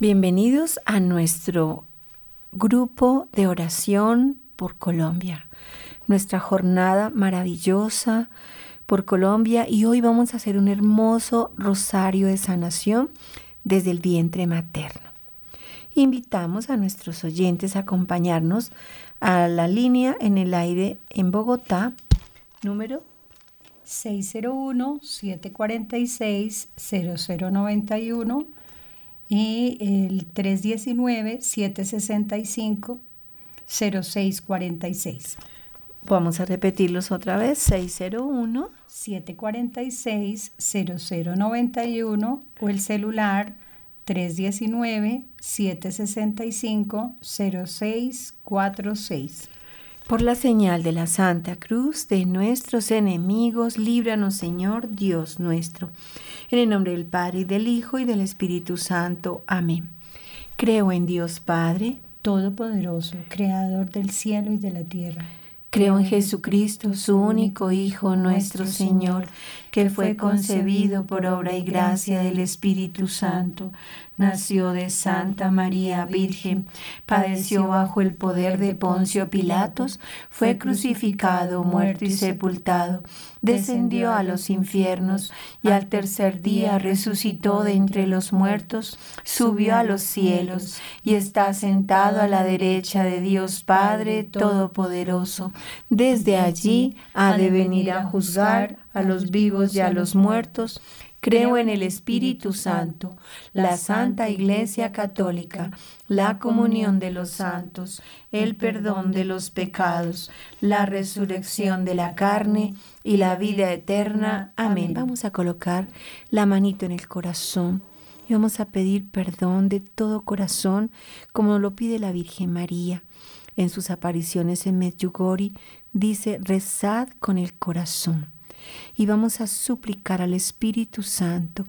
Bienvenidos a nuestro grupo de oración por Colombia, nuestra jornada maravillosa por Colombia y hoy vamos a hacer un hermoso rosario de sanación desde el vientre materno. Invitamos a nuestros oyentes a acompañarnos a la línea en el aire en Bogotá, número 601-746-0091 y el 319-765-0646. Vamos a repetirlos otra vez, 601 746-0091 o el celular 319-765-0646. Por la señal de la Santa Cruz de nuestros enemigos, líbranos Señor Dios nuestro. En el nombre del Padre y del Hijo y del Espíritu Santo. Amén. Creo en Dios Padre, Todopoderoso, Creador del cielo y de la tierra. Creo en Jesucristo, su único Hijo, nuestro Señor, que fue concebido por obra y gracia del Espíritu Santo nació de Santa María Virgen, padeció bajo el poder de Poncio Pilatos, fue crucificado, muerto y sepultado, descendió a los infiernos y al tercer día resucitó de entre los muertos, subió a los cielos y está sentado a la derecha de Dios Padre Todopoderoso. Desde allí ha de venir a juzgar a los vivos y a los muertos Creo en el Espíritu Santo, la Santa Iglesia Católica, la comunión de los santos, el perdón de los pecados, la resurrección de la carne y la vida eterna. Amén. Vamos a colocar la manito en el corazón y vamos a pedir perdón de todo corazón, como lo pide la Virgen María. En sus apariciones en Medjugorje dice, rezad con el corazón y vamos a suplicar al Espíritu Santo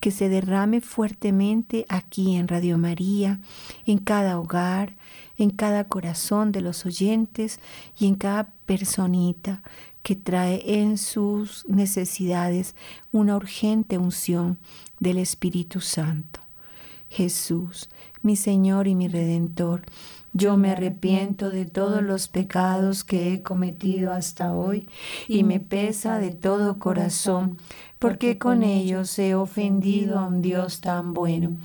que se derrame fuertemente aquí en Radio María, en cada hogar, en cada corazón de los oyentes y en cada personita que trae en sus necesidades una urgente unción del Espíritu Santo. Jesús, mi Señor y mi Redentor, yo me arrepiento de todos los pecados que he cometido hasta hoy y me pesa de todo corazón, porque con ellos he ofendido a un Dios tan bueno.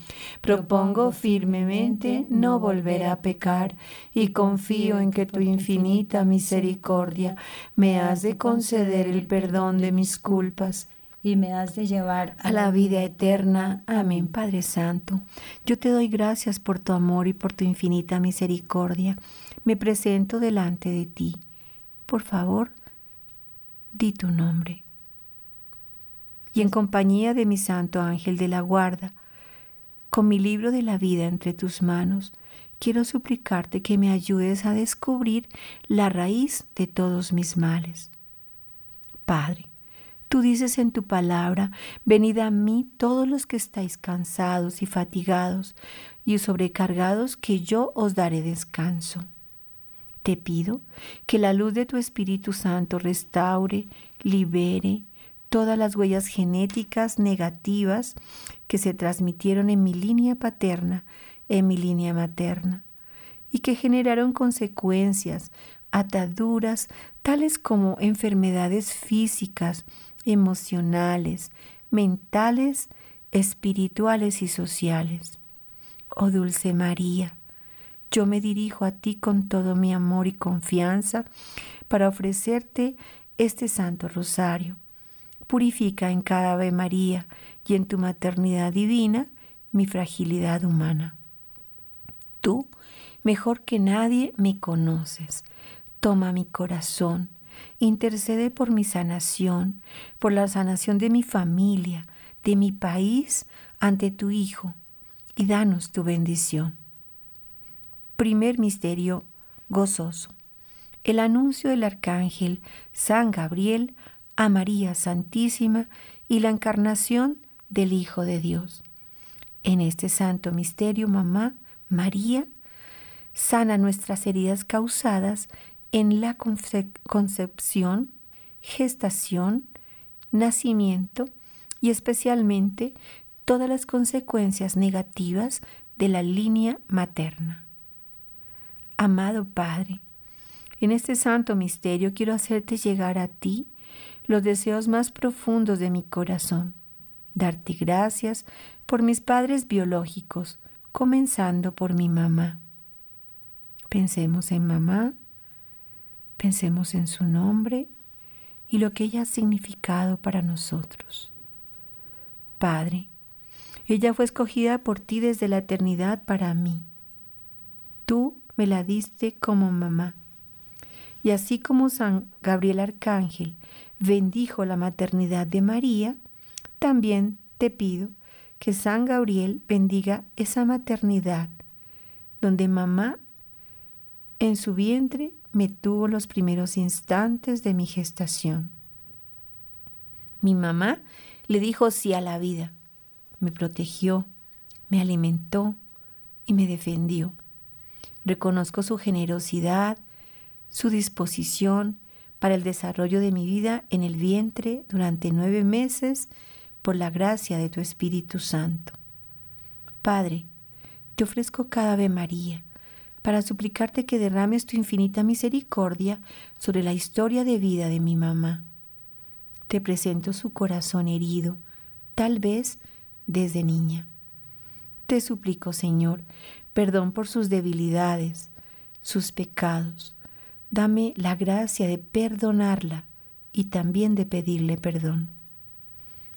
Propongo firmemente no volver a pecar y confío en que tu infinita misericordia me has de conceder el perdón de mis culpas y me has de llevar a la vida eterna. Amén, Padre Santo. Yo te doy gracias por tu amor y por tu infinita misericordia. Me presento delante de ti. Por favor, di tu nombre. Y en compañía de mi santo ángel de la guarda, con mi libro de la vida entre tus manos, quiero suplicarte que me ayudes a descubrir la raíz de todos mis males. Padre, Tú dices en tu palabra, venid a mí todos los que estáis cansados y fatigados y sobrecargados, que yo os daré descanso. Te pido que la luz de tu Espíritu Santo restaure, libere todas las huellas genéticas negativas que se transmitieron en mi línea paterna, en mi línea materna, y que generaron consecuencias, ataduras, tales como enfermedades físicas, emocionales, mentales, espirituales y sociales. Oh dulce María, yo me dirijo a ti con todo mi amor y confianza para ofrecerte este Santo Rosario. Purifica en cada Ave María y en tu maternidad divina mi fragilidad humana. Tú, mejor que nadie, me conoces. Toma mi corazón Intercede por mi sanación, por la sanación de mi familia, de mi país ante tu Hijo, y danos tu bendición. Primer misterio gozoso. El anuncio del arcángel San Gabriel a María Santísima y la encarnación del Hijo de Dios. En este santo misterio, mamá María sana nuestras heridas causadas en la concepción, gestación, nacimiento y especialmente todas las consecuencias negativas de la línea materna. Amado Padre, en este santo misterio quiero hacerte llegar a ti los deseos más profundos de mi corazón, darte gracias por mis padres biológicos, comenzando por mi mamá. Pensemos en mamá, pensemos en su nombre y lo que ella ha significado para nosotros. Padre, ella fue escogida por ti desde la eternidad para mí. Tú me la diste como mamá. Y así como San Gabriel Arcángel bendijo la maternidad de María, también te pido que San Gabriel bendiga esa maternidad donde mamá en su vientre me tuvo los primeros instantes de mi gestación. Mi mamá le dijo sí a la vida, me protegió, me alimentó y me defendió. Reconozco su generosidad, su disposición para el desarrollo de mi vida en el vientre durante nueve meses por la gracia de tu Espíritu Santo. Padre, te ofrezco cada Ave María para suplicarte que derrames tu infinita misericordia sobre la historia de vida de mi mamá. Te presento su corazón herido, tal vez desde niña. Te suplico, Señor, perdón por sus debilidades, sus pecados, Dame la gracia de perdonarla y también de pedirle perdón.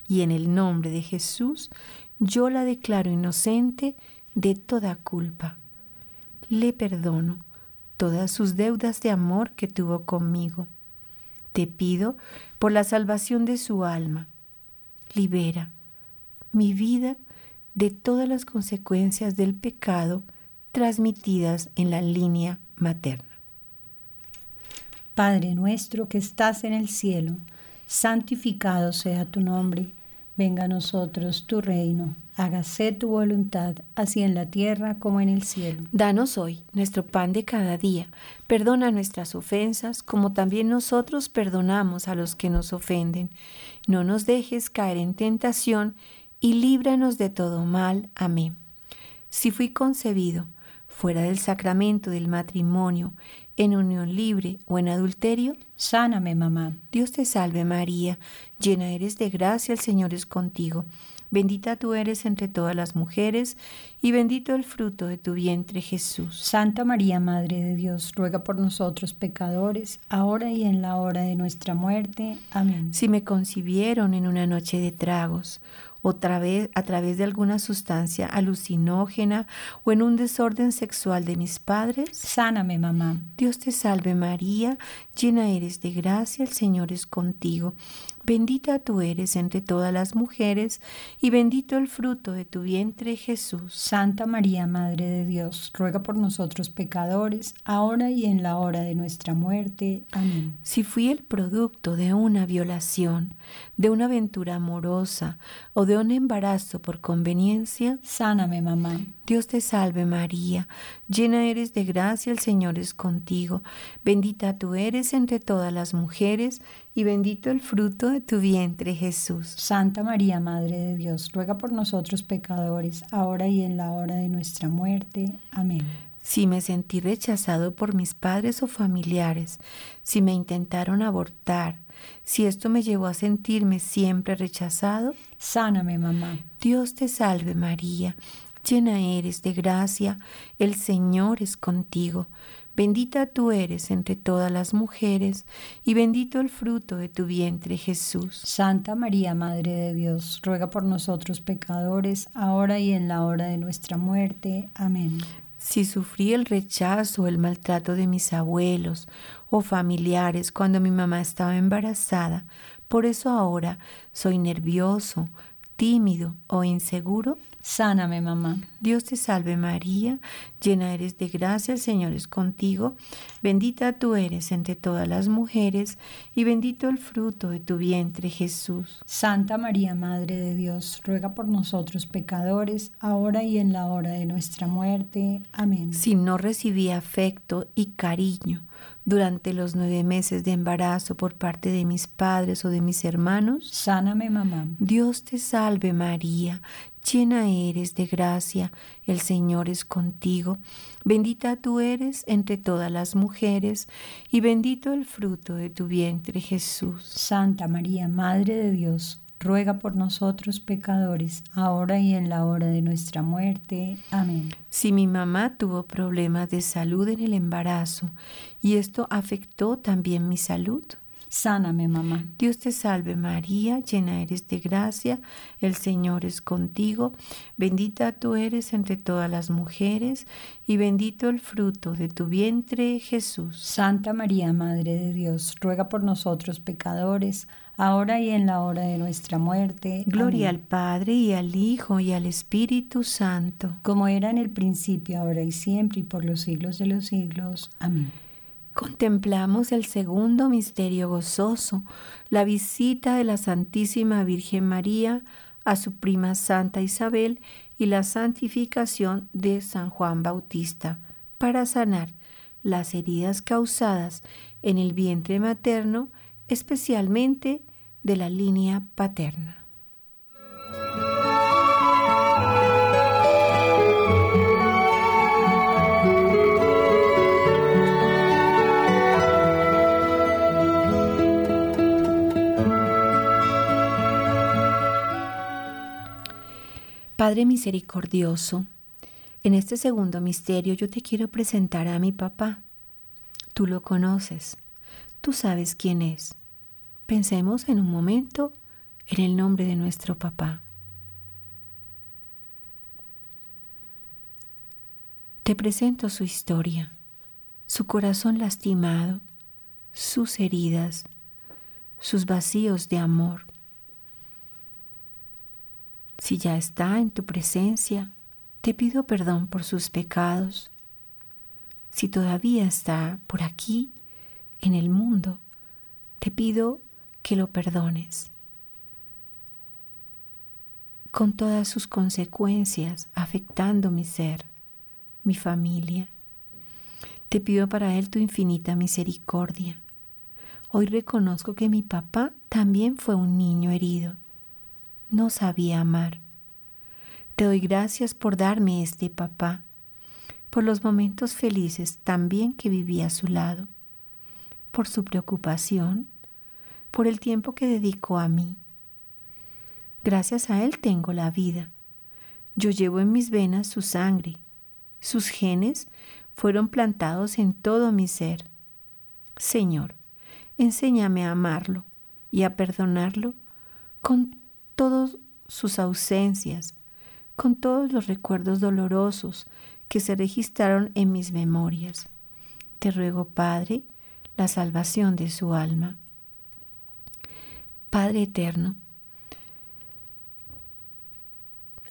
Y en el nombre de Jesús yo la declaro inocente de toda culpa. Le perdono todas sus deudas de amor que tuvo conmigo. Te pido por la salvación de su alma. Libera mi vida de todas las consecuencias del pecado transmitidas en la línea materna. Padre nuestro que estás en el cielo, santificado sea tu nombre, venga a nosotros tu reino, hágase tu voluntad, así en la tierra como en el cielo. Danos hoy nuestro pan de cada día, perdona nuestras ofensas como también nosotros perdonamos a los que nos ofenden. No nos dejes caer en tentación y líbranos de todo mal. Amén. Si fui concebido, fuera del sacramento del matrimonio, en unión libre o en adulterio? Sáname, mamá. Dios te salve María, llena eres de gracia, el Señor es contigo. Bendita tú eres entre todas las mujeres, y bendito el fruto de tu vientre Jesús. Santa María, Madre de Dios, ruega por nosotros pecadores, ahora y en la hora de nuestra muerte. Amén. Si me concibieron en una noche de tragos, otra vez a través de alguna sustancia alucinógena o en un desorden sexual de mis padres? Sáname, mamá. Dios te salve María, llena eres de gracia, el Señor es contigo. Bendita tú eres entre todas las mujeres, y bendito el fruto de tu vientre Jesús. Santa María, Madre de Dios, ruega por nosotros pecadores, ahora y en la hora de nuestra muerte. Amén. Si fui el producto de una violación, de una aventura amorosa o de un embarazo por conveniencia, sáname, mamá. Dios te salve María, llena eres de gracia, el Señor es contigo, bendita tú eres entre todas las mujeres, y bendito el fruto de tu vientre Jesús. Santa María, Madre de Dios, ruega por nosotros pecadores, ahora y en la hora de nuestra muerte. Amén. Si me sentí rechazado por mis padres o familiares, si me intentaron abortar, si esto me llevó a sentirme siempre rechazado, sáname, mamá. Dios te salve María llena eres de gracia, el Señor es contigo. Bendita tú eres entre todas las mujeres, y bendito el fruto de tu vientre Jesús. Santa María, Madre de Dios, ruega por nosotros pecadores, ahora y en la hora de nuestra muerte. Amén. Si sufrí el rechazo o el maltrato de mis abuelos o familiares cuando mi mamá estaba embarazada, por eso ahora soy nervioso, tímido o inseguro, Sáname, mamá. Dios te salve María, llena eres de gracia, el Señor es contigo, bendita tú eres entre todas las mujeres, y bendito el fruto de tu vientre Jesús. Santa María, Madre de Dios, ruega por nosotros pecadores, ahora y en la hora de nuestra muerte. Amén. Si no recibí afecto y cariño, durante los nueve meses de embarazo por parte de mis padres o de mis hermanos? Sáname, mamá. Dios te salve María, llena eres de gracia, el Señor es contigo, bendita tú eres entre todas las mujeres, y bendito el fruto de tu vientre Jesús. Santa María, Madre de Dios, ruega por nosotros pecadores, ahora y en la hora de nuestra muerte. Amén. Si mi mamá tuvo problemas de salud en el embarazo, y esto afectó también mi salud, Sáname, mamá. Dios te salve María, llena eres de gracia, el Señor es contigo, bendita tú eres entre todas las mujeres y bendito el fruto de tu vientre Jesús. Santa María, Madre de Dios, ruega por nosotros pecadores, ahora y en la hora de nuestra muerte. Gloria al Padre y al Hijo y al Espíritu Santo. Como era en el principio, ahora y siempre y por los siglos de los siglos. Amén. Contemplamos el segundo misterio gozoso, la visita de la Santísima Virgen María a su prima Santa Isabel y la santificación de San Juan Bautista para sanar las heridas causadas en el vientre materno, especialmente de la línea paterna. Padre misericordioso, en este segundo misterio yo te quiero presentar a mi papá. Tú lo conoces, tú sabes quién es. Pensemos en un momento en el nombre de nuestro papá. Te presento su historia, su corazón lastimado, sus heridas, sus vacíos de amor. Si ya está en tu presencia, te pido perdón por sus pecados. Si todavía está por aquí, en el mundo, te pido que lo perdones con todas sus consecuencias afectando mi ser, mi familia. Te pido para él tu infinita misericordia. Hoy reconozco que mi papá también fue un niño herido no sabía amar. Te doy gracias por darme este papá, por los momentos felices también que viví a su lado, por su preocupación, por el tiempo que dedicó a mí. Gracias a él tengo la vida. Yo llevo en mis venas su sangre. Sus genes fueron plantados en todo mi ser. Señor, enséñame a amarlo y a perdonarlo con todas sus ausencias, con todos los recuerdos dolorosos que se registraron en mis memorias. Te ruego, Padre, la salvación de su alma. Padre eterno,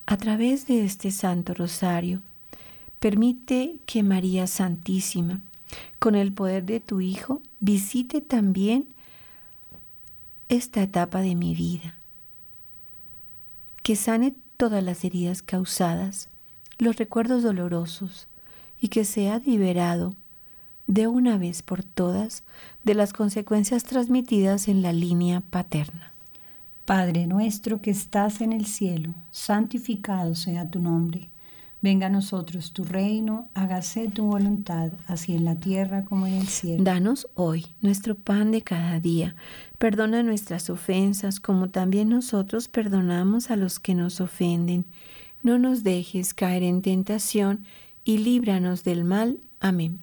a través de este Santo Rosario, permite que María Santísima, con el poder de tu Hijo, visite también esta etapa de mi vida que sane todas las heridas causadas, los recuerdos dolorosos, y que sea liberado de una vez por todas de las consecuencias transmitidas en la línea paterna. Padre nuestro que estás en el cielo, santificado sea tu nombre Venga a nosotros tu reino, hágase tu voluntad, así en la tierra como en el cielo. Danos hoy nuestro pan de cada día. Perdona nuestras ofensas como también nosotros perdonamos a los que nos ofenden. No nos dejes caer en tentación y líbranos del mal. Amén.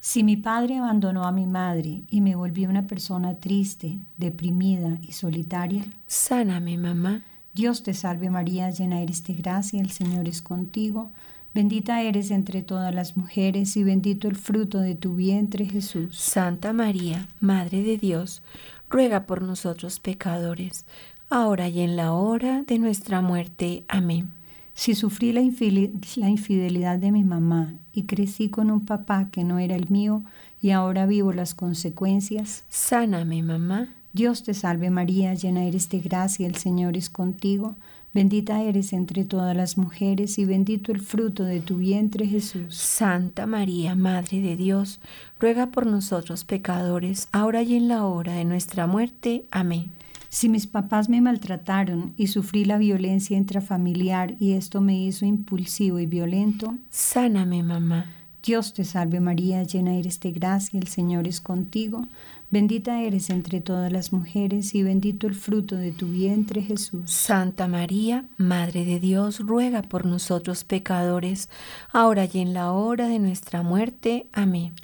Si mi padre abandonó a mi madre y me volví una persona triste, deprimida y solitaria, sáname, mamá Dios te salve María, llena eres de gracia, el Señor es contigo. Bendita eres entre todas las mujeres y bendito el fruto de tu vientre Jesús. Santa María, Madre de Dios, ruega por nosotros pecadores, ahora y en la hora de nuestra muerte. Amén. Si sufrí la, infidelidad de mi mamá y crecí con un papá que no era el mío y ahora vivo las consecuencias, sáname, mamá. Dios te salve María, llena eres de gracia, el Señor es contigo, bendita eres entre todas las mujeres y bendito el fruto de tu vientre Jesús. Santa María, Madre de Dios, ruega por nosotros pecadores, ahora y en la hora de nuestra muerte. Amén. Si mis papás me maltrataron y sufrí la violencia intrafamiliar y esto me hizo impulsivo y violento, sáname, mamá. Dios te salve María, llena eres de gracia, el Señor es contigo, bendita eres entre todas las mujeres y bendito el fruto de tu vientre Jesús. Santa María, Madre de Dios, ruega por nosotros pecadores, ahora y en la hora de nuestra muerte. Amén.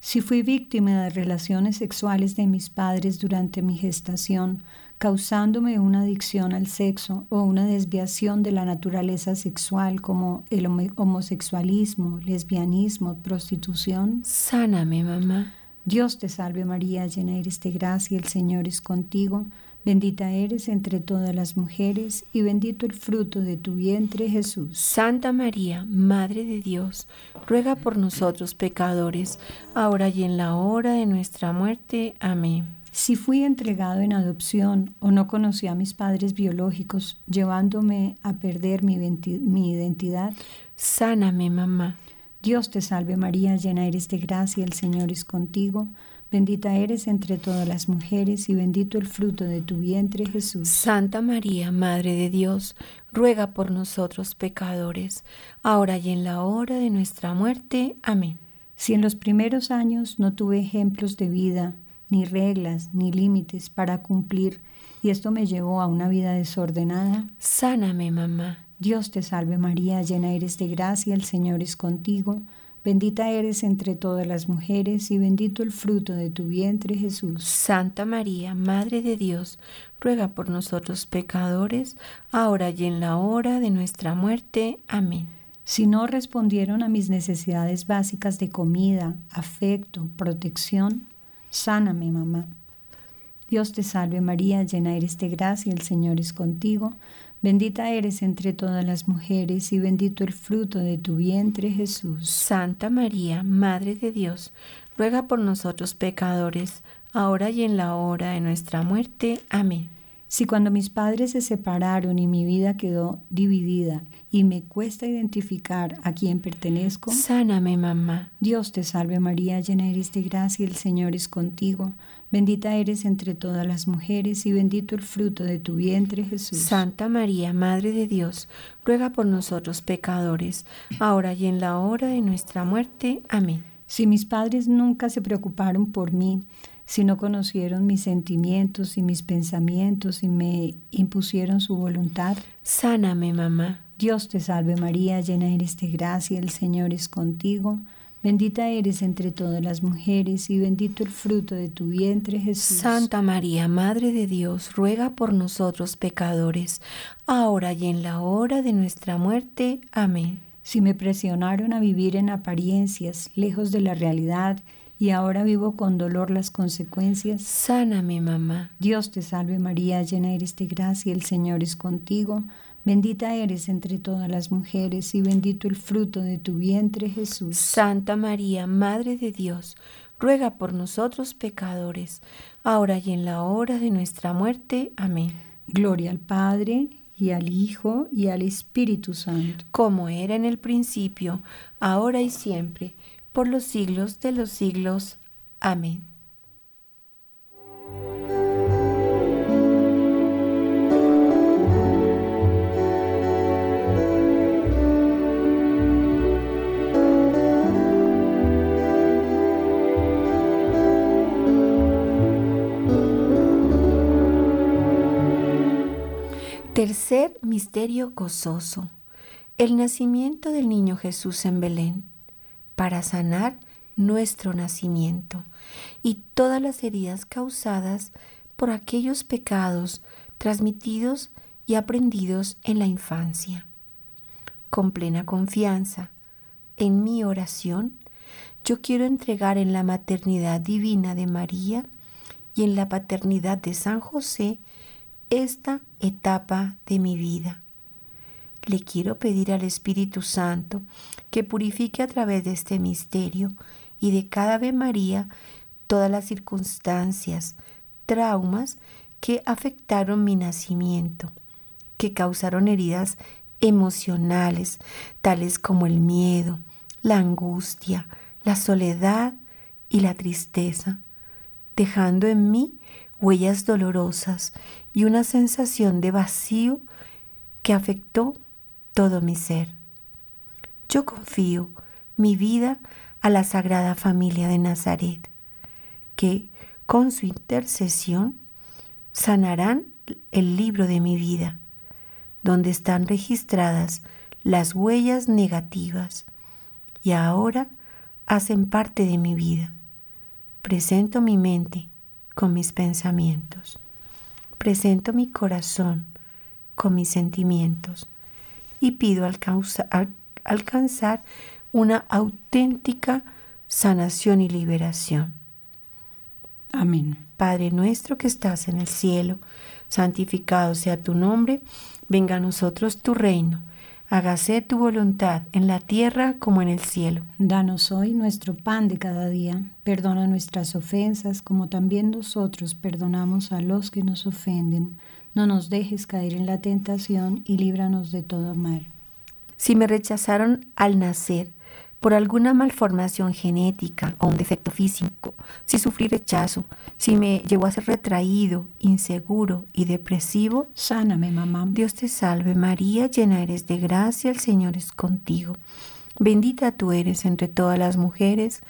Si fui víctima de relaciones sexuales de mis padres durante mi gestación, causándome una adicción al sexo o una desviación de la naturaleza sexual como el homosexualismo, lesbianismo, prostitución. Sáname, mamá. Dios te salve María, llena eres de gracia, el Señor es contigo. Bendita eres entre todas las mujeres y bendito el fruto de tu vientre Jesús. Santa María, Madre de Dios, ruega por nosotros pecadores, ahora y en la hora de nuestra muerte. Amén. Si fui entregado en adopción o no conocí a mis padres biológicos, llevándome a perder mi, mi identidad, sáname, mamá. Dios te salve María, llena eres de gracia, el Señor es contigo. Bendita eres entre todas las mujeres y bendito el fruto de tu vientre Jesús. Santa María, Madre de Dios, ruega por nosotros pecadores, ahora y en la hora de nuestra muerte. Amén. Si en los primeros años no tuve ejemplos de vida, ni reglas, ni límites para cumplir, y esto me llevó a una vida desordenada. Sáname, mamá. Dios te salve María, llena eres de gracia, el Señor es contigo. Bendita eres entre todas las mujeres y bendito el fruto de tu vientre Jesús. Santa María, Madre de Dios, ruega por nosotros pecadores, ahora y en la hora de nuestra muerte. Amén. Si no respondieron a mis necesidades básicas de comida, afecto, protección, Sáname, mamá. Dios te salve María, llena eres de gracia, el Señor es contigo. Bendita eres entre todas las mujeres y bendito el fruto de tu vientre Jesús. Santa María, Madre de Dios, ruega por nosotros pecadores, ahora y en la hora de nuestra muerte. Amén. Si cuando mis padres se separaron y mi vida quedó dividida y me cuesta identificar a quién pertenezco, sáname mamá. Dios te salve María, llena eres de gracia, el Señor es contigo. Bendita eres entre todas las mujeres y bendito el fruto de tu vientre Jesús. Santa María, Madre de Dios, ruega por nosotros pecadores, ahora y en la hora de nuestra muerte. Amén. Si mis padres nunca se preocuparon por mí, si no conocieron mis sentimientos y mis pensamientos y me impusieron su voluntad. Sáname, mamá. Dios te salve María, llena eres de gracia, el Señor es contigo. Bendita eres entre todas las mujeres y bendito el fruto de tu vientre Jesús. Santa María, Madre de Dios, ruega por nosotros pecadores, ahora y en la hora de nuestra muerte. Amén. Si me presionaron a vivir en apariencias, lejos de la realidad, y ahora vivo con dolor las consecuencias. Sáname, mamá. Dios te salve María, llena eres de gracia, el Señor es contigo. Bendita eres entre todas las mujeres y bendito el fruto de tu vientre Jesús. Santa María, Madre de Dios, ruega por nosotros pecadores, ahora y en la hora de nuestra muerte. Amén. Gloria al Padre y al Hijo y al Espíritu Santo. Como era en el principio, ahora y siempre por los siglos de los siglos. Amén. Tercer misterio gozoso. El nacimiento del niño Jesús en Belén para sanar nuestro nacimiento y todas las heridas causadas por aquellos pecados transmitidos y aprendidos en la infancia. Con plena confianza en mi oración, yo quiero entregar en la maternidad divina de María y en la paternidad de San José esta etapa de mi vida. Le quiero pedir al Espíritu Santo que purifique a través de este misterio y de cada Ave María todas las circunstancias, traumas que afectaron mi nacimiento, que causaron heridas emocionales, tales como el miedo, la angustia, la soledad y la tristeza, dejando en mí huellas dolorosas y una sensación de vacío que afectó todo mi ser. Yo confío mi vida a la Sagrada Familia de Nazaret, que con su intercesión sanarán el libro de mi vida, donde están registradas las huellas negativas y ahora hacen parte de mi vida. Presento mi mente con mis pensamientos. Presento mi corazón con mis sentimientos y pido alcanzar una auténtica sanación y liberación. Amén. Padre nuestro que estás en el cielo, santificado sea tu nombre, venga a nosotros tu reino, hágase tu voluntad en la tierra como en el cielo. Danos hoy nuestro pan de cada día, perdona nuestras ofensas como también nosotros perdonamos a los que nos ofenden. No nos dejes caer en la tentación y líbranos de todo mal. Si me rechazaron al nacer, por alguna malformación genética o un defecto físico, si sufrí rechazo, si me llevó a ser retraído, inseguro y depresivo, sáname, mamá. Dios te salve María, llena eres de gracia, el Señor es contigo. Bendita tú eres entre todas las mujeres,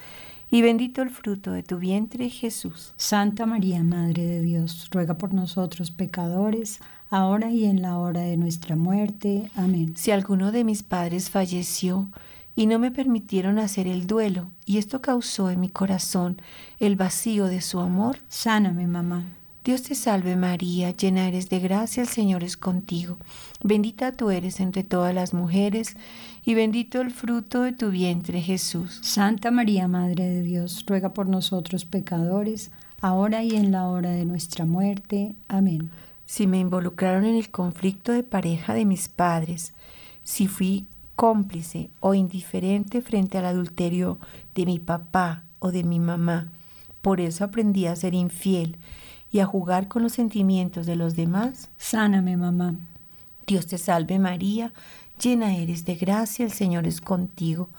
y bendito el fruto de tu vientre, Jesús. Santa María, Madre de Dios, ruega por nosotros pecadores, ahora y en la hora de nuestra muerte. Amén. Si alguno de mis padres falleció, y no me permitieron hacer el duelo, y esto causó en mi corazón el vacío de su amor. Sáname, mamá. Dios te salve María, llena eres de gracia, el Señor es contigo. Bendita tú eres entre todas las mujeres, y bendito el fruto de tu vientre, Jesús. Santa María, Madre de Dios, ruega por nosotros pecadores, ahora y en la hora de nuestra muerte. Amén. Si me involucraron en el conflicto de pareja de mis padres, si fui cómplice o indiferente frente al adulterio de mi papá o de mi mamá. Por eso aprendí a ser infiel y a jugar con los sentimientos de los demás. Sáname, mamá. Dios te salve María, llena eres de gracia, el Señor es contigo.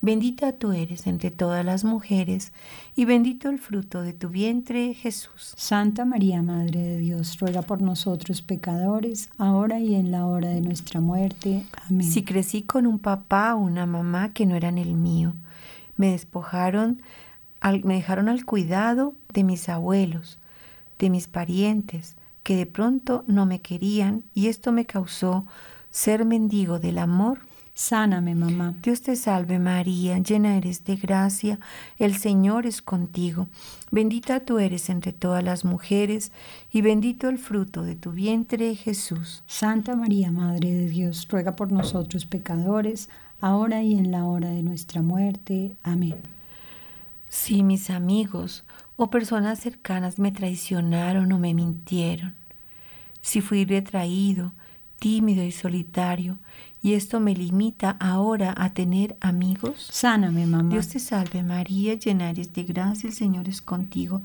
Bendita tú eres entre todas las mujeres, y bendito el fruto de tu vientre, Jesús. Santa María, Madre de Dios, ruega por nosotros pecadores, ahora y en la hora de nuestra muerte. Amén. Si crecí con un papá o una mamá que no eran el mío, me despojaron, me dejaron al cuidado de mis abuelos, de mis parientes, que de pronto no me querían, y esto me causó ser mendigo del amor. Sáname, mamá. Dios te salve María, llena eres de gracia, el Señor es contigo. Bendita tú eres entre todas las mujeres, y bendito el fruto de tu vientre, Jesús. Santa María, Madre de Dios, ruega por nosotros pecadores, ahora y en la hora de nuestra muerte. Amén. Si mis amigos o personas cercanas me traicionaron o me mintieron, si fui retraído, tímido y solitario, y esto me limita ahora a tener amigos? Sáname, mamá. Dios te salve María, llena eres de gracia, el Señor es contigo.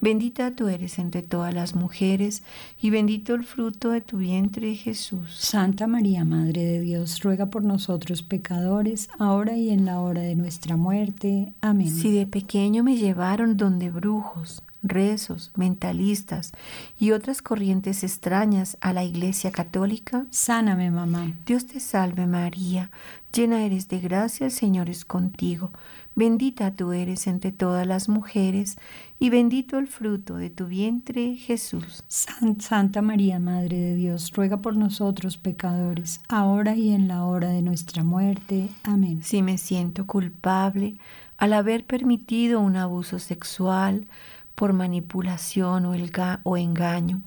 Bendita tú eres entre todas las mujeres, y bendito el fruto de tu vientre, Jesús. Santa María, Madre de Dios, ruega por nosotros pecadores, ahora y en la hora de nuestra muerte. Amén. Si de pequeño me llevaron donde brujos, rezos, mentalistas y otras corrientes extrañas a la Iglesia Católica? Sáname, mamá. Dios te salve María, llena eres de gracia, el Señor es contigo. Bendita tú eres entre todas las mujeres, y bendito el fruto de tu vientre, Jesús. Santa María, Madre de Dios, ruega por nosotros pecadores, ahora y en la hora de nuestra muerte. Amén. Si me siento culpable al haber permitido un abuso sexual, por manipulación o, o engaño.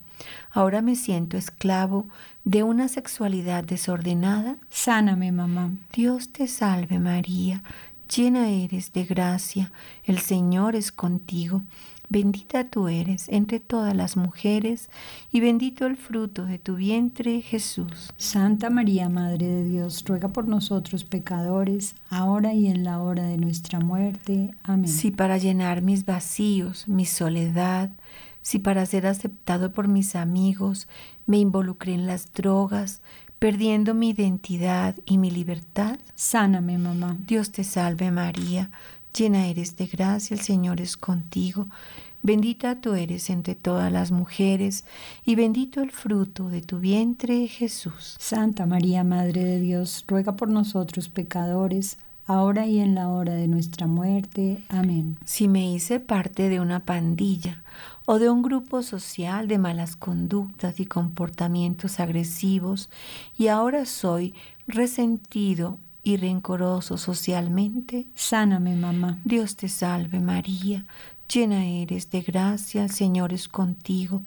Ahora me siento esclavo de una sexualidad desordenada. Sáname, mamá. Dios te salve María, llena eres de gracia, el Señor es contigo. Bendita tú eres entre todas las mujeres, y bendito el fruto de tu vientre, Jesús. Santa María, Madre de Dios, ruega por nosotros pecadores, ahora y en la hora de nuestra muerte. Amén. Si para llenar mis vacíos, mi soledad, si para ser aceptado por mis amigos me involucré en las drogas, perdiendo mi identidad y mi libertad. Sáname, mamá. Dios te salve María, llena eres de gracia, el Señor es contigo. Bendita tú eres entre todas las mujeres, y bendito el fruto de tu vientre, Jesús. Santa María, Madre de Dios, ruega por nosotros pecadores, ahora y en la hora de nuestra muerte. Amén. Si me hice parte de una pandilla o de un grupo social de malas conductas y comportamientos agresivos, y ahora soy resentido y rencoroso socialmente, sáname, mamá. Dios te salve, María Llena eres de gracia, el Señor es contigo.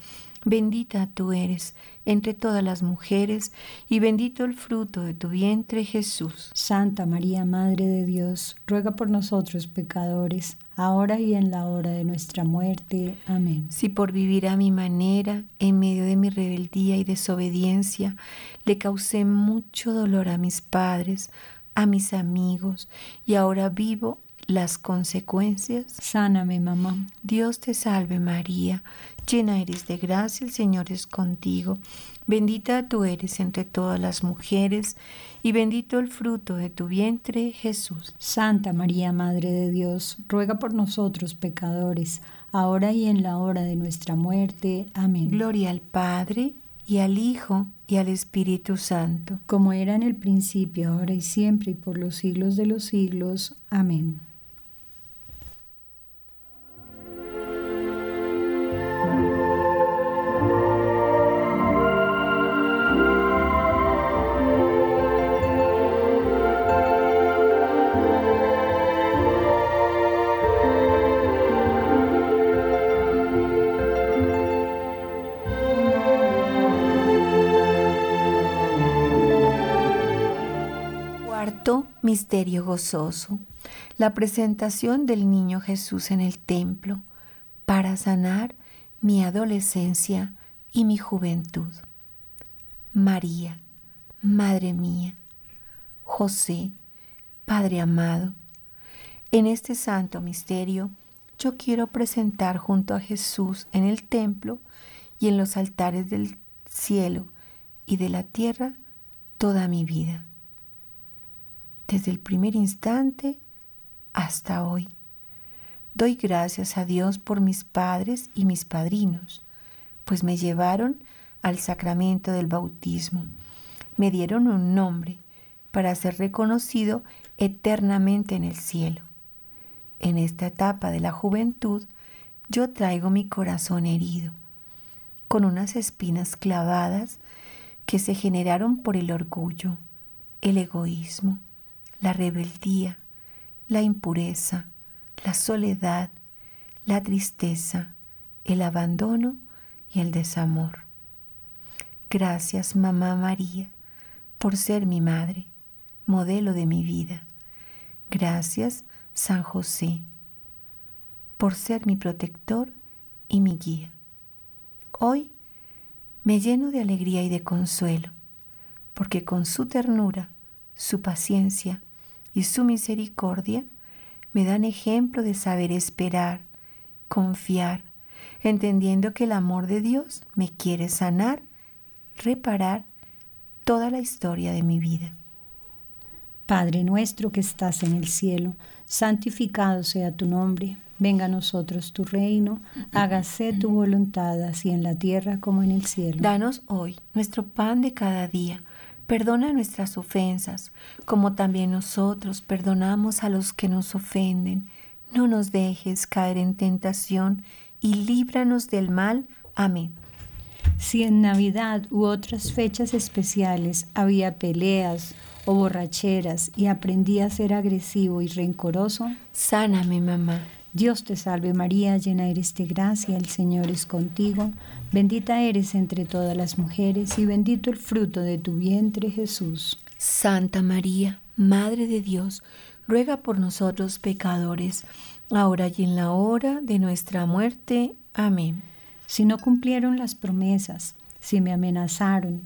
Bendita tú eres entre todas las mujeres, y bendito el fruto de tu vientre, Jesús. Santa María, Madre de Dios, ruega por nosotros pecadores, ahora y en la hora de nuestra muerte. Amén. Si por vivir a mi manera, en medio de mi rebeldía y desobediencia, le causé mucho dolor a mis padres, a mis amigos, y ahora vivo las consecuencias. Sáname, mamá. Dios te salve María, llena eres de gracia, el Señor es contigo. Bendita tú eres entre todas las mujeres, y bendito el fruto de tu vientre, Jesús. Santa María, Madre de Dios, ruega por nosotros pecadores, ahora y en la hora de nuestra muerte. Amén. Gloria al Padre, y al Hijo, y al Espíritu Santo. Como era en el principio, ahora y siempre, y por los siglos de los siglos. Amén. Misterio gozoso, la presentación del niño Jesús en el templo para sanar mi adolescencia y mi juventud. María, Madre mía, José, Padre amado, en este santo misterio yo quiero presentar junto a Jesús en el templo y en los altares del cielo y de la tierra toda mi vida desde el primer instante hasta hoy. Doy gracias a Dios por mis padres y mis padrinos, pues me llevaron al sacramento del bautismo. Me dieron un nombre para ser reconocido eternamente en el cielo. En esta etapa de la juventud yo traigo mi corazón herido, con unas espinas clavadas que se generaron por el orgullo, el egoísmo, la rebeldía, la impureza, la soledad, la tristeza, el abandono y el desamor. Gracias, Mamá María, por ser mi madre, modelo de mi vida. Gracias, San José, por ser mi protector y mi guía. Hoy me lleno de alegría y de consuelo, porque con su ternura, su paciencia, y su misericordia me dan ejemplo de saber esperar, confiar, entendiendo que el amor de Dios me quiere sanar, reparar toda la historia de mi vida. Padre nuestro que estás en el cielo, santificado sea tu nombre, venga a nosotros tu reino, hágase tu voluntad así en la tierra como en el cielo. Danos hoy nuestro pan de cada día Perdona nuestras ofensas, como también nosotros perdonamos a los que nos ofenden. No nos dejes caer en tentación y líbranos del mal. Amén. Si en Navidad u otras fechas especiales había peleas o borracheras y aprendí a ser agresivo y rencoroso, sáname, mamá. Dios te salve María, llena eres de gracia, el Señor es contigo, bendita eres entre todas las mujeres y bendito el fruto de tu vientre Jesús. Santa María, Madre de Dios, ruega por nosotros pecadores, ahora y en la hora de nuestra muerte. Amén. Si no cumplieron las promesas, si me amenazaron,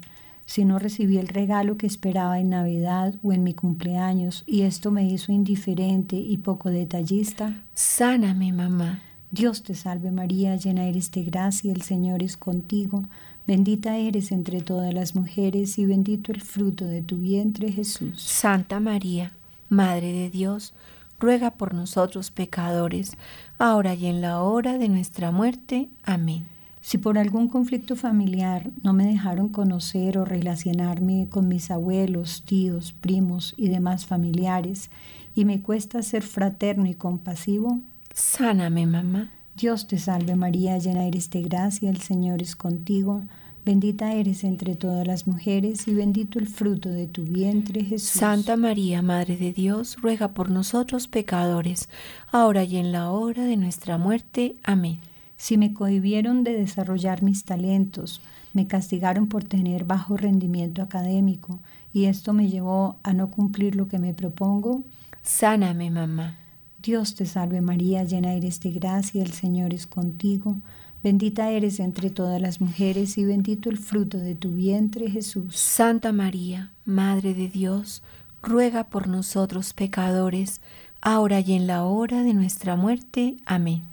si no recibí el regalo que esperaba en Navidad o en mi cumpleaños y esto me hizo indiferente y poco detallista. Sáname, mamá. Dios te salve María, llena eres de gracia, el Señor es contigo, bendita eres entre todas las mujeres y bendito el fruto de tu vientre Jesús. Santa María, Madre de Dios, ruega por nosotros pecadores, ahora y en la hora de nuestra muerte. Amén. Si por algún conflicto familiar no me dejaron conocer o relacionarme con mis abuelos, tíos, primos y demás familiares, y me cuesta ser fraterno y compasivo, sáname, mamá. Dios te salve María, llena eres de gracia, el Señor es contigo. Bendita eres entre todas las mujeres y bendito el fruto de tu vientre, Jesús. Santa María, Madre de Dios, ruega por nosotros pecadores, ahora y en la hora de nuestra muerte. Amén. Si me cohibieron de desarrollar mis talentos, me castigaron por tener bajo rendimiento académico y esto me llevó a no cumplir lo que me propongo, sáname, mamá. Dios te salve María, llena eres de gracia, el Señor es contigo. Bendita eres entre todas las mujeres y bendito el fruto de tu vientre, Jesús. Santa María, Madre de Dios, ruega por nosotros pecadores, ahora y en la hora de nuestra muerte. Amén.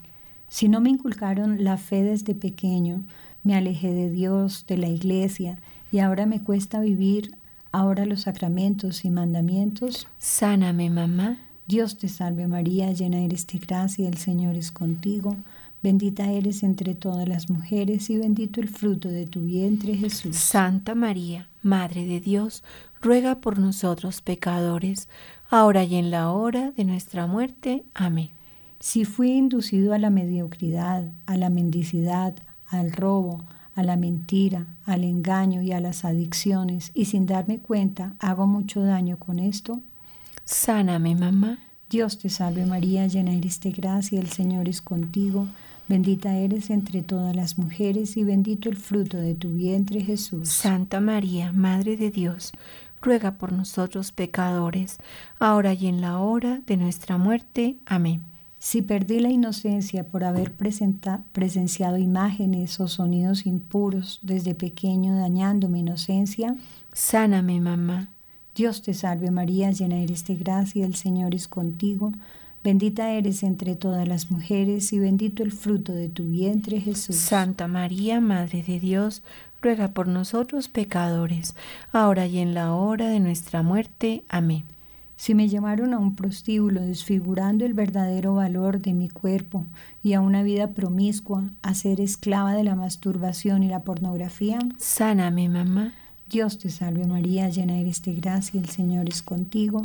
Si no me inculcaron la fe desde pequeño, me alejé de Dios, de la iglesia, y ahora me cuesta vivir ahora los sacramentos y mandamientos. Sáname, mamá. Dios te salve María, llena eres de gracia, el Señor es contigo. Bendita eres entre todas las mujeres y bendito el fruto de tu vientre Jesús. Santa María, Madre de Dios, ruega por nosotros pecadores, ahora y en la hora de nuestra muerte. Amén. Si fui inducido a la mediocridad, a la mendicidad, al robo, a la mentira, al engaño y a las adicciones, y sin darme cuenta hago mucho daño con esto, sáname, mamá. Dios te salve María, llena eres de gracia, el Señor es contigo. Bendita eres entre todas las mujeres y bendito el fruto de tu vientre Jesús. Santa María, Madre de Dios, ruega por nosotros pecadores, ahora y en la hora de nuestra muerte. Amén. Si perdí la inocencia por haber presenciado imágenes o sonidos impuros desde pequeño dañando mi inocencia, sáname, mamá. Dios te salve María, llena eres de gracia, el Señor es contigo. Bendita eres entre todas las mujeres y bendito el fruto de tu vientre Jesús. Santa María, Madre de Dios, ruega por nosotros pecadores, ahora y en la hora de nuestra muerte. Amén. Si me llamaron a un prostíbulo desfigurando el verdadero valor de mi cuerpo y a una vida promiscua, a ser esclava de la masturbación y la pornografía, sáname, mamá. Dios te salve María, llena eres de gracia, el Señor es contigo.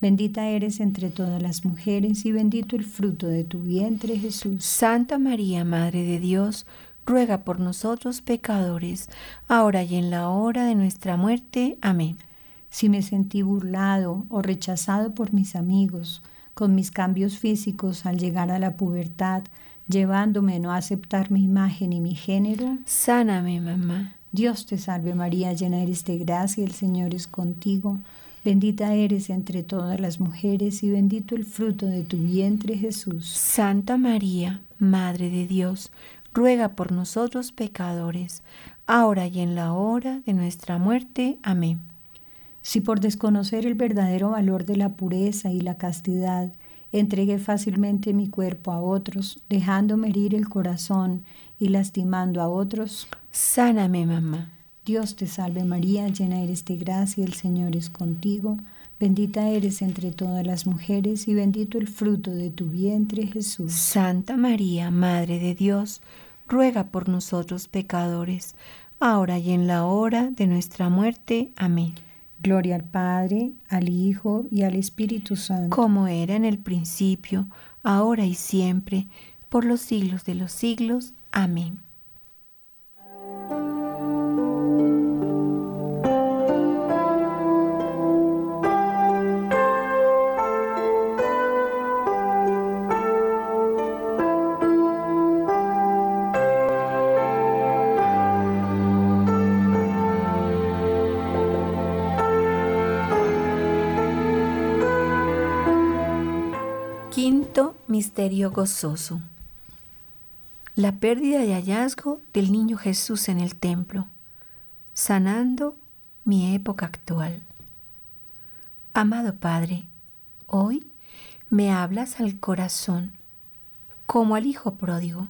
Bendita eres entre todas las mujeres y bendito el fruto de tu vientre Jesús. Santa María, Madre de Dios, ruega por nosotros pecadores, ahora y en la hora de nuestra muerte. Amén. Si me sentí burlado o rechazado por mis amigos, con mis cambios físicos al llegar a la pubertad, llevándome a no aceptar mi imagen y mi género, sáname, mamá. Dios te salve María, llena eres de gracia, el Señor es contigo. Bendita eres entre todas las mujeres y bendito el fruto de tu vientre Jesús. Santa María, Madre de Dios, ruega por nosotros pecadores, ahora y en la hora de nuestra muerte. Amén. Si por desconocer el verdadero valor de la pureza y la castidad, entregué fácilmente mi cuerpo a otros, dejándome herir el corazón y lastimando a otros, sáname, mamá. Dios te salve María, llena eres de gracia, el Señor es contigo, bendita eres entre todas las mujeres y bendito el fruto de tu vientre Jesús. Santa María, Madre de Dios, ruega por nosotros pecadores, ahora y en la hora de nuestra muerte. Amén. Gloria al Padre, al Hijo y al Espíritu Santo. Como era en el principio, ahora y siempre, por los siglos de los siglos. Amén. Quinto Misterio Gozoso. La pérdida y hallazgo del niño Jesús en el templo, sanando mi época actual. Amado Padre, hoy me hablas al corazón como al Hijo pródigo.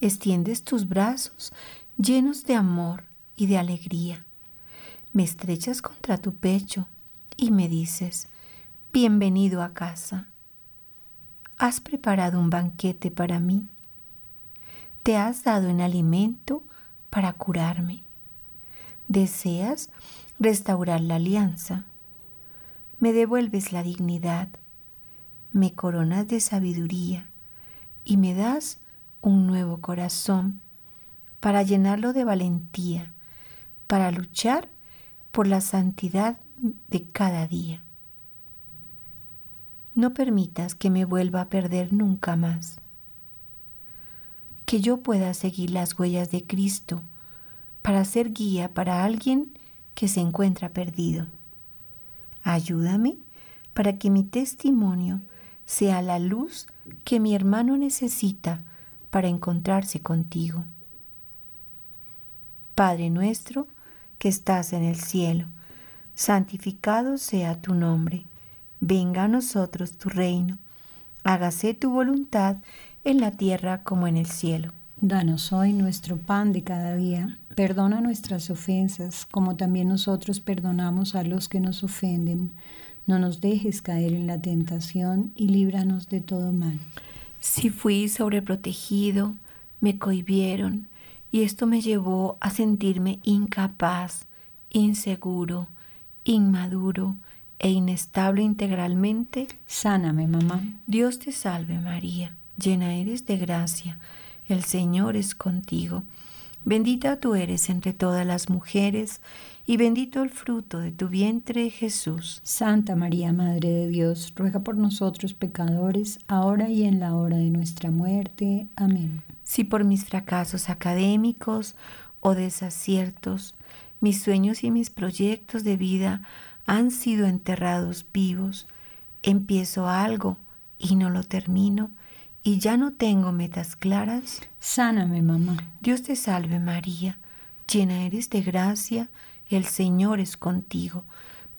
Extiendes tus brazos llenos de amor y de alegría. Me estrechas contra tu pecho y me dices, bienvenido a casa has preparado un banquete para mí. Te has dado en alimento para curarme. Deseas restaurar la alianza. Me devuelves la dignidad. Me coronas de sabiduría y me das un nuevo corazón para llenarlo de valentía, para luchar por la santidad de cada día. No permitas que me vuelva a perder nunca más. Que yo pueda seguir las huellas de Cristo para ser guía para alguien que se encuentra perdido. Ayúdame para que mi testimonio sea la luz que mi hermano necesita para encontrarse contigo. Padre nuestro que estás en el cielo, santificado sea tu nombre venga a nosotros tu reino, hágase tu voluntad en la tierra como en el cielo. Danos hoy nuestro pan de cada día, perdona nuestras ofensas como también nosotros perdonamos a los que nos ofenden. No nos dejes caer en la tentación y líbranos de todo mal. Si fui sobreprotegido, me cohibieron y esto me llevó a sentirme incapaz, inseguro, inmaduro, e inestable integralmente, sáname, mamá. Dios te salve, María, llena eres de gracia, el Señor es contigo. Bendita tú eres entre todas las mujeres, y bendito el fruto de tu vientre, Jesús. Santa María, Madre de Dios, ruega por nosotros pecadores, ahora y en la hora de nuestra muerte. Amén. Si por mis fracasos académicos o desaciertos, mis sueños y mis proyectos de vida han sido enterrados vivos, empiezo algo y no lo termino y ya no tengo metas claras. Sáname, mamá. Dios te salve María, llena eres de gracia, el Señor es contigo.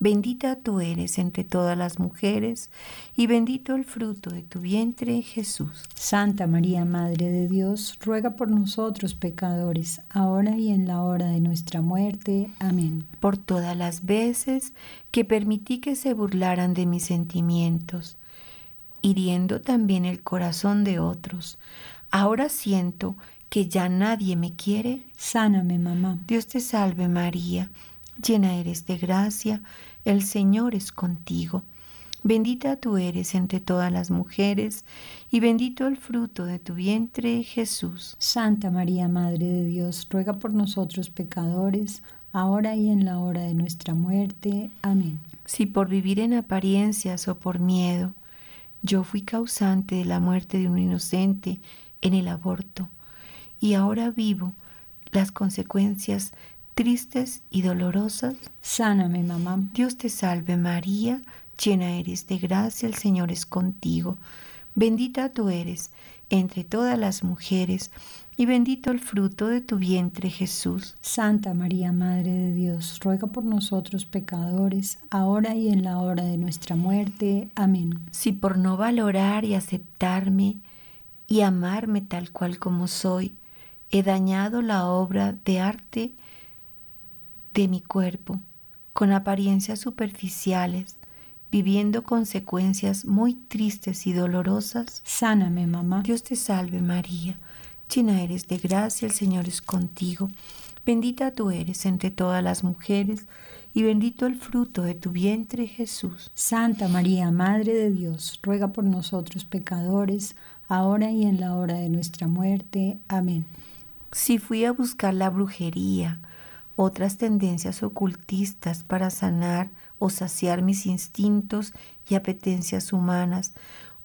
Bendita tú eres entre todas las mujeres, y bendito el fruto de tu vientre, Jesús. Santa María, Madre de Dios, ruega por nosotros pecadores, ahora y en la hora de nuestra muerte. Amén. Por todas las veces que permití que se burlaran de mis sentimientos, hiriendo también el corazón de otros, ahora siento que ya nadie me quiere. Sáname, mamá. Dios te salve María, llena eres de gracia el Señor es contigo. Bendita tú eres entre todas las mujeres, y bendito el fruto de tu vientre, Jesús. Santa María, Madre de Dios, ruega por nosotros pecadores, ahora y en la hora de nuestra muerte. Amén. Si por vivir en apariencias o por miedo, yo fui causante de la muerte de un inocente en el aborto, y ahora vivo las consecuencias tristes y dolorosas. Sáname, mamá. Dios te salve María, llena eres de gracia, el Señor es contigo. Bendita tú eres entre todas las mujeres, y bendito el fruto de tu vientre Jesús. Santa María, Madre de Dios, ruega por nosotros pecadores, ahora y en la hora de nuestra muerte. Amén. Si por no valorar y aceptarme y amarme tal cual como soy, he dañado la obra de arte de mi cuerpo, con apariencias superficiales, viviendo consecuencias muy tristes y dolorosas. Sáname, mamá. Dios te salve María, llena eres de gracia, el Señor es contigo. Bendita tú eres entre todas las mujeres, y bendito el fruto de tu vientre, Jesús. Santa María, Madre de Dios, ruega por nosotros pecadores, ahora y en la hora de nuestra muerte. Amén. Si fui a buscar la brujería, otras tendencias ocultistas para sanar o saciar mis instintos y apetencias humanas,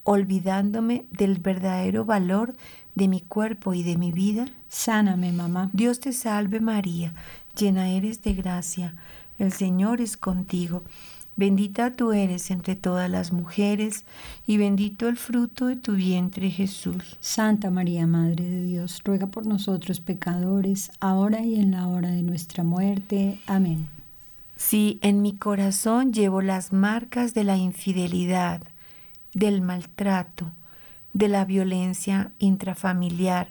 olvidándome del verdadero valor de mi cuerpo y de mi vida? Sáname, mamá. Dios te salve María, llena eres de gracia, el Señor es contigo. Bendita tú eres entre todas las mujeres, y bendito el fruto de tu vientre Jesús. Santa María, Madre de Dios, ruega por nosotros pecadores, ahora y en la hora de nuestra muerte. Amén. Si en mi corazón llevo las marcas de la infidelidad, del maltrato, de la violencia intrafamiliar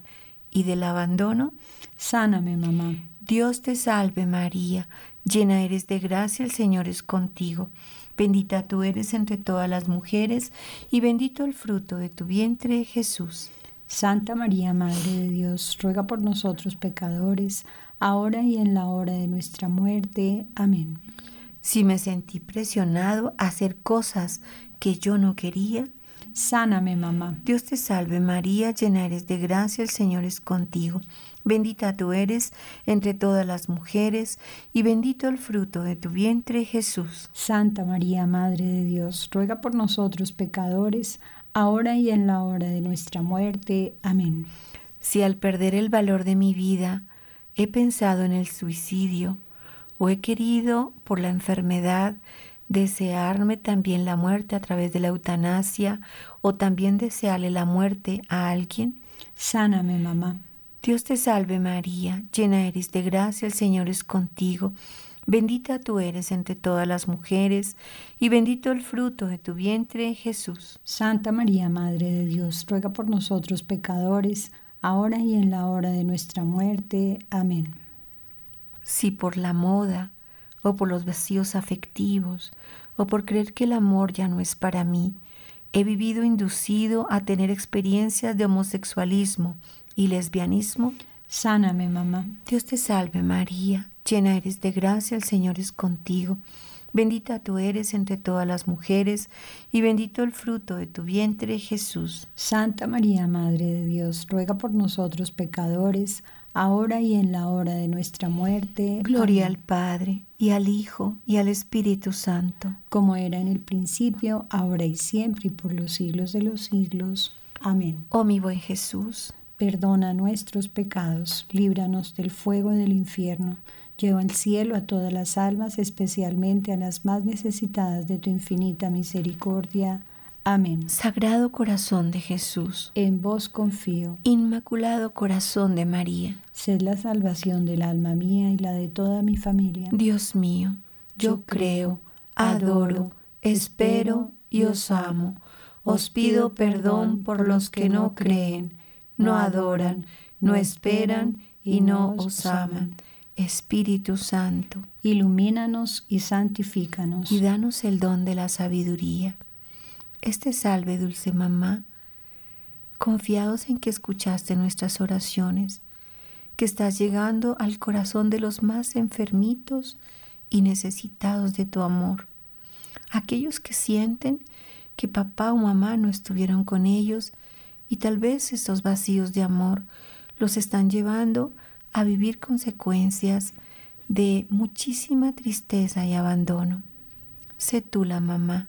y del abandono, sáname, mamá. Dios te salve María, llena eres de gracia, el Señor es contigo. Bendita tú eres entre todas las mujeres, y bendito el fruto de tu vientre, Jesús. Santa María, Madre de Dios, ruega por nosotros pecadores, ahora y en la hora de nuestra muerte. Amén. Si me sentí presionado a hacer cosas que yo no quería, Sáname, mamá. Dios te salve María, llena eres de gracia, el Señor es contigo. Bendita tú eres entre todas las mujeres, y bendito el fruto de tu vientre, Jesús. Santa María, Madre de Dios, ruega por nosotros pecadores, ahora y en la hora de nuestra muerte. Amén. Si al perder el valor de mi vida he pensado en el suicidio, o he querido por la enfermedad desearme también la muerte a través de la eutanasia o también desearle la muerte a alguien? Sáname, mamá. Dios te salve María, llena eres de gracia, el Señor es contigo. Bendita tú eres entre todas las mujeres, y bendito el fruto de tu vientre, Jesús. Santa María, Madre de Dios, ruega por nosotros pecadores, ahora y en la hora de nuestra muerte. Amén. Si por la moda, o por los vacíos afectivos, o por creer que el amor ya no es para mí. He vivido inducido a tener experiencias de homosexualismo y lesbianismo. Sáname, mamá. Dios te salve María, llena eres de gracia, el Señor es contigo. Bendita tú eres entre todas las mujeres, y bendito el fruto de tu vientre, Jesús. Santa María, Madre de Dios, ruega por nosotros pecadores, ahora y en la hora de nuestra muerte. Gloria al Padre, y al Hijo, y al Espíritu Santo. Como era en el principio, ahora y siempre, y por los siglos de los siglos. Amén. Oh mi buen Jesús, perdona nuestros pecados, líbranos del fuego del infierno, lleva al cielo a todas las almas, especialmente a las más necesitadas de tu infinita misericordia. Amén. Sagrado corazón de Jesús, en vos confío. Inmaculado corazón de María, sed la salvación del alma mía y la de toda mi familia. Dios mío, yo, creo, adoro, espero y os amo. Os pido perdón por los que no creen, no adoran, no esperan y no os aman. Espíritu Santo, ilumínanos y santifícanos. Y danos el don de la sabiduría este salve, dulce mamá, confiados en que escuchaste nuestras oraciones, que estás llegando al corazón de los más enfermitos y necesitados de tu amor, aquellos que sienten que papá o mamá no estuvieron con ellos y tal vez estos vacíos de amor los están llevando a vivir consecuencias de muchísima tristeza y abandono. Sé tú la mamá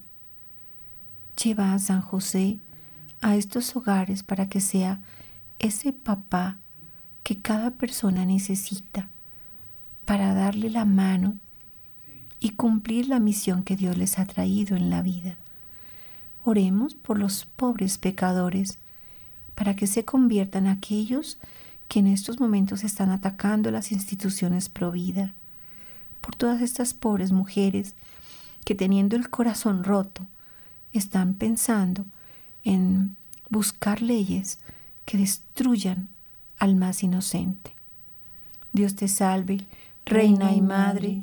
Lleva a San José a estos hogares para que sea ese papá que cada persona necesita para darle la mano y cumplir la misión que Dios les ha traído en la vida. Oremos por los pobres pecadores para que se conviertan aquellos que en estos momentos están atacando las instituciones pro vida, por todas estas pobres mujeres que teniendo el corazón roto, están pensando en buscar leyes que destruyan al más inocente. Dios te salve, Reina y Madre,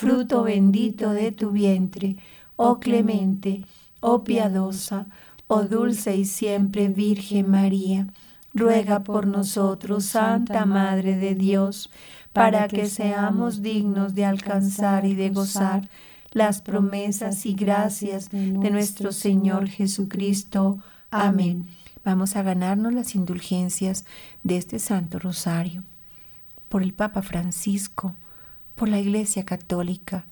fruto bendito de tu vientre, oh clemente, oh piadosa, oh dulce y siempre Virgen María. Ruega por nosotros, Santa Madre de Dios, para que seamos dignos de alcanzar y de gozar las promesas y gracias de nuestro Señor Jesucristo. Amén. Vamos a ganarnos las indulgencias de este Santo Rosario. Por el Papa Francisco, por la Iglesia Católica,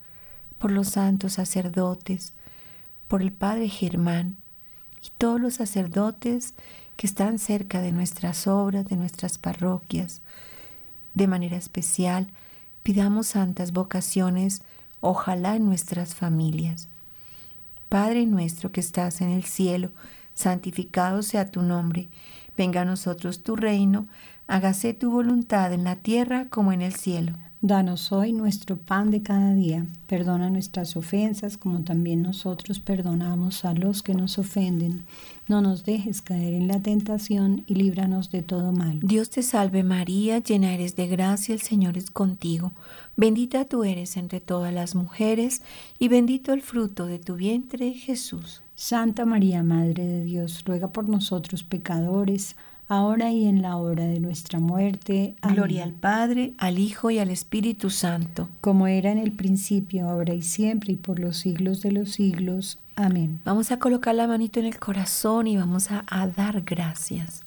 por los santos sacerdotes, por el Padre Germán y todos los sacerdotes que están cerca de nuestras obras, de nuestras parroquias. De manera especial, pidamos santas vocaciones, ojalá en nuestras familias. Padre nuestro que estás en el cielo, santificado sea tu nombre. Venga a nosotros tu reino, hágase tu voluntad en la tierra como en el cielo. Danos hoy nuestro pan de cada día. Perdona nuestras ofensas como también nosotros perdonamos a los que nos ofenden. No nos dejes caer en la tentación y líbranos de todo mal. Dios te salve María, llena eres de gracia, el Señor es contigo. Bendita tú eres entre todas las mujeres y bendito el fruto de tu vientre Jesús. Santa María, Madre de Dios, ruega por nosotros pecadores ahora y en la hora de nuestra muerte. Amén. Gloria al Padre, al Hijo y al Espíritu Santo. Como era en el principio, ahora y siempre, y por los siglos de los siglos. Amén. Vamos a colocar la manito en el corazón y vamos a, a dar gracias,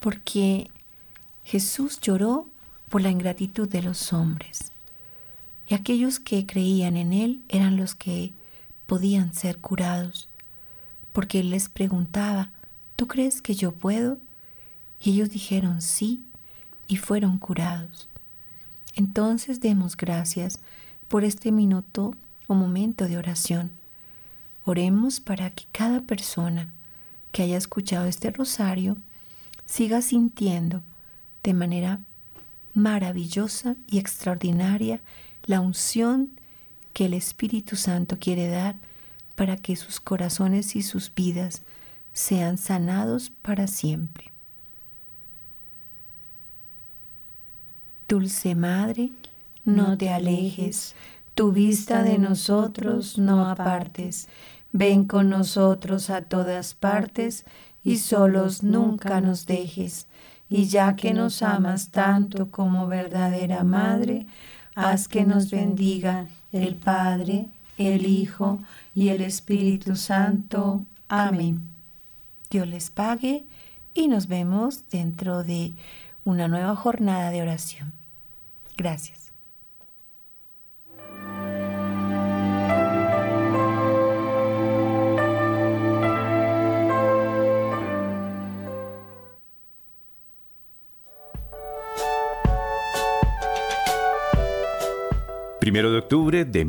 porque Jesús lloró por la ingratitud de los hombres. Y aquellos que creían en Él eran los que podían ser curados, porque Él les preguntaba, ¿tú crees que yo puedo? Y ellos dijeron sí y fueron curados. Entonces demos gracias por este minuto o momento de oración. Oremos para que cada persona que haya escuchado este rosario siga sintiendo de manera maravillosa y extraordinaria la unción que el Espíritu Santo quiere dar para que sus corazones y sus vidas sean sanados para siempre. Dulce Madre, no te alejes, tu vista de nosotros no apartes. Ven con nosotros a todas partes y solos nunca nos dejes. Y ya que nos amas tanto como verdadera Madre, haz que nos bendiga el Padre, el Hijo y el Espíritu Santo. Amén. Dios les pague y nos vemos dentro de una nueva jornada de oración. Gracias. Primero de octubre de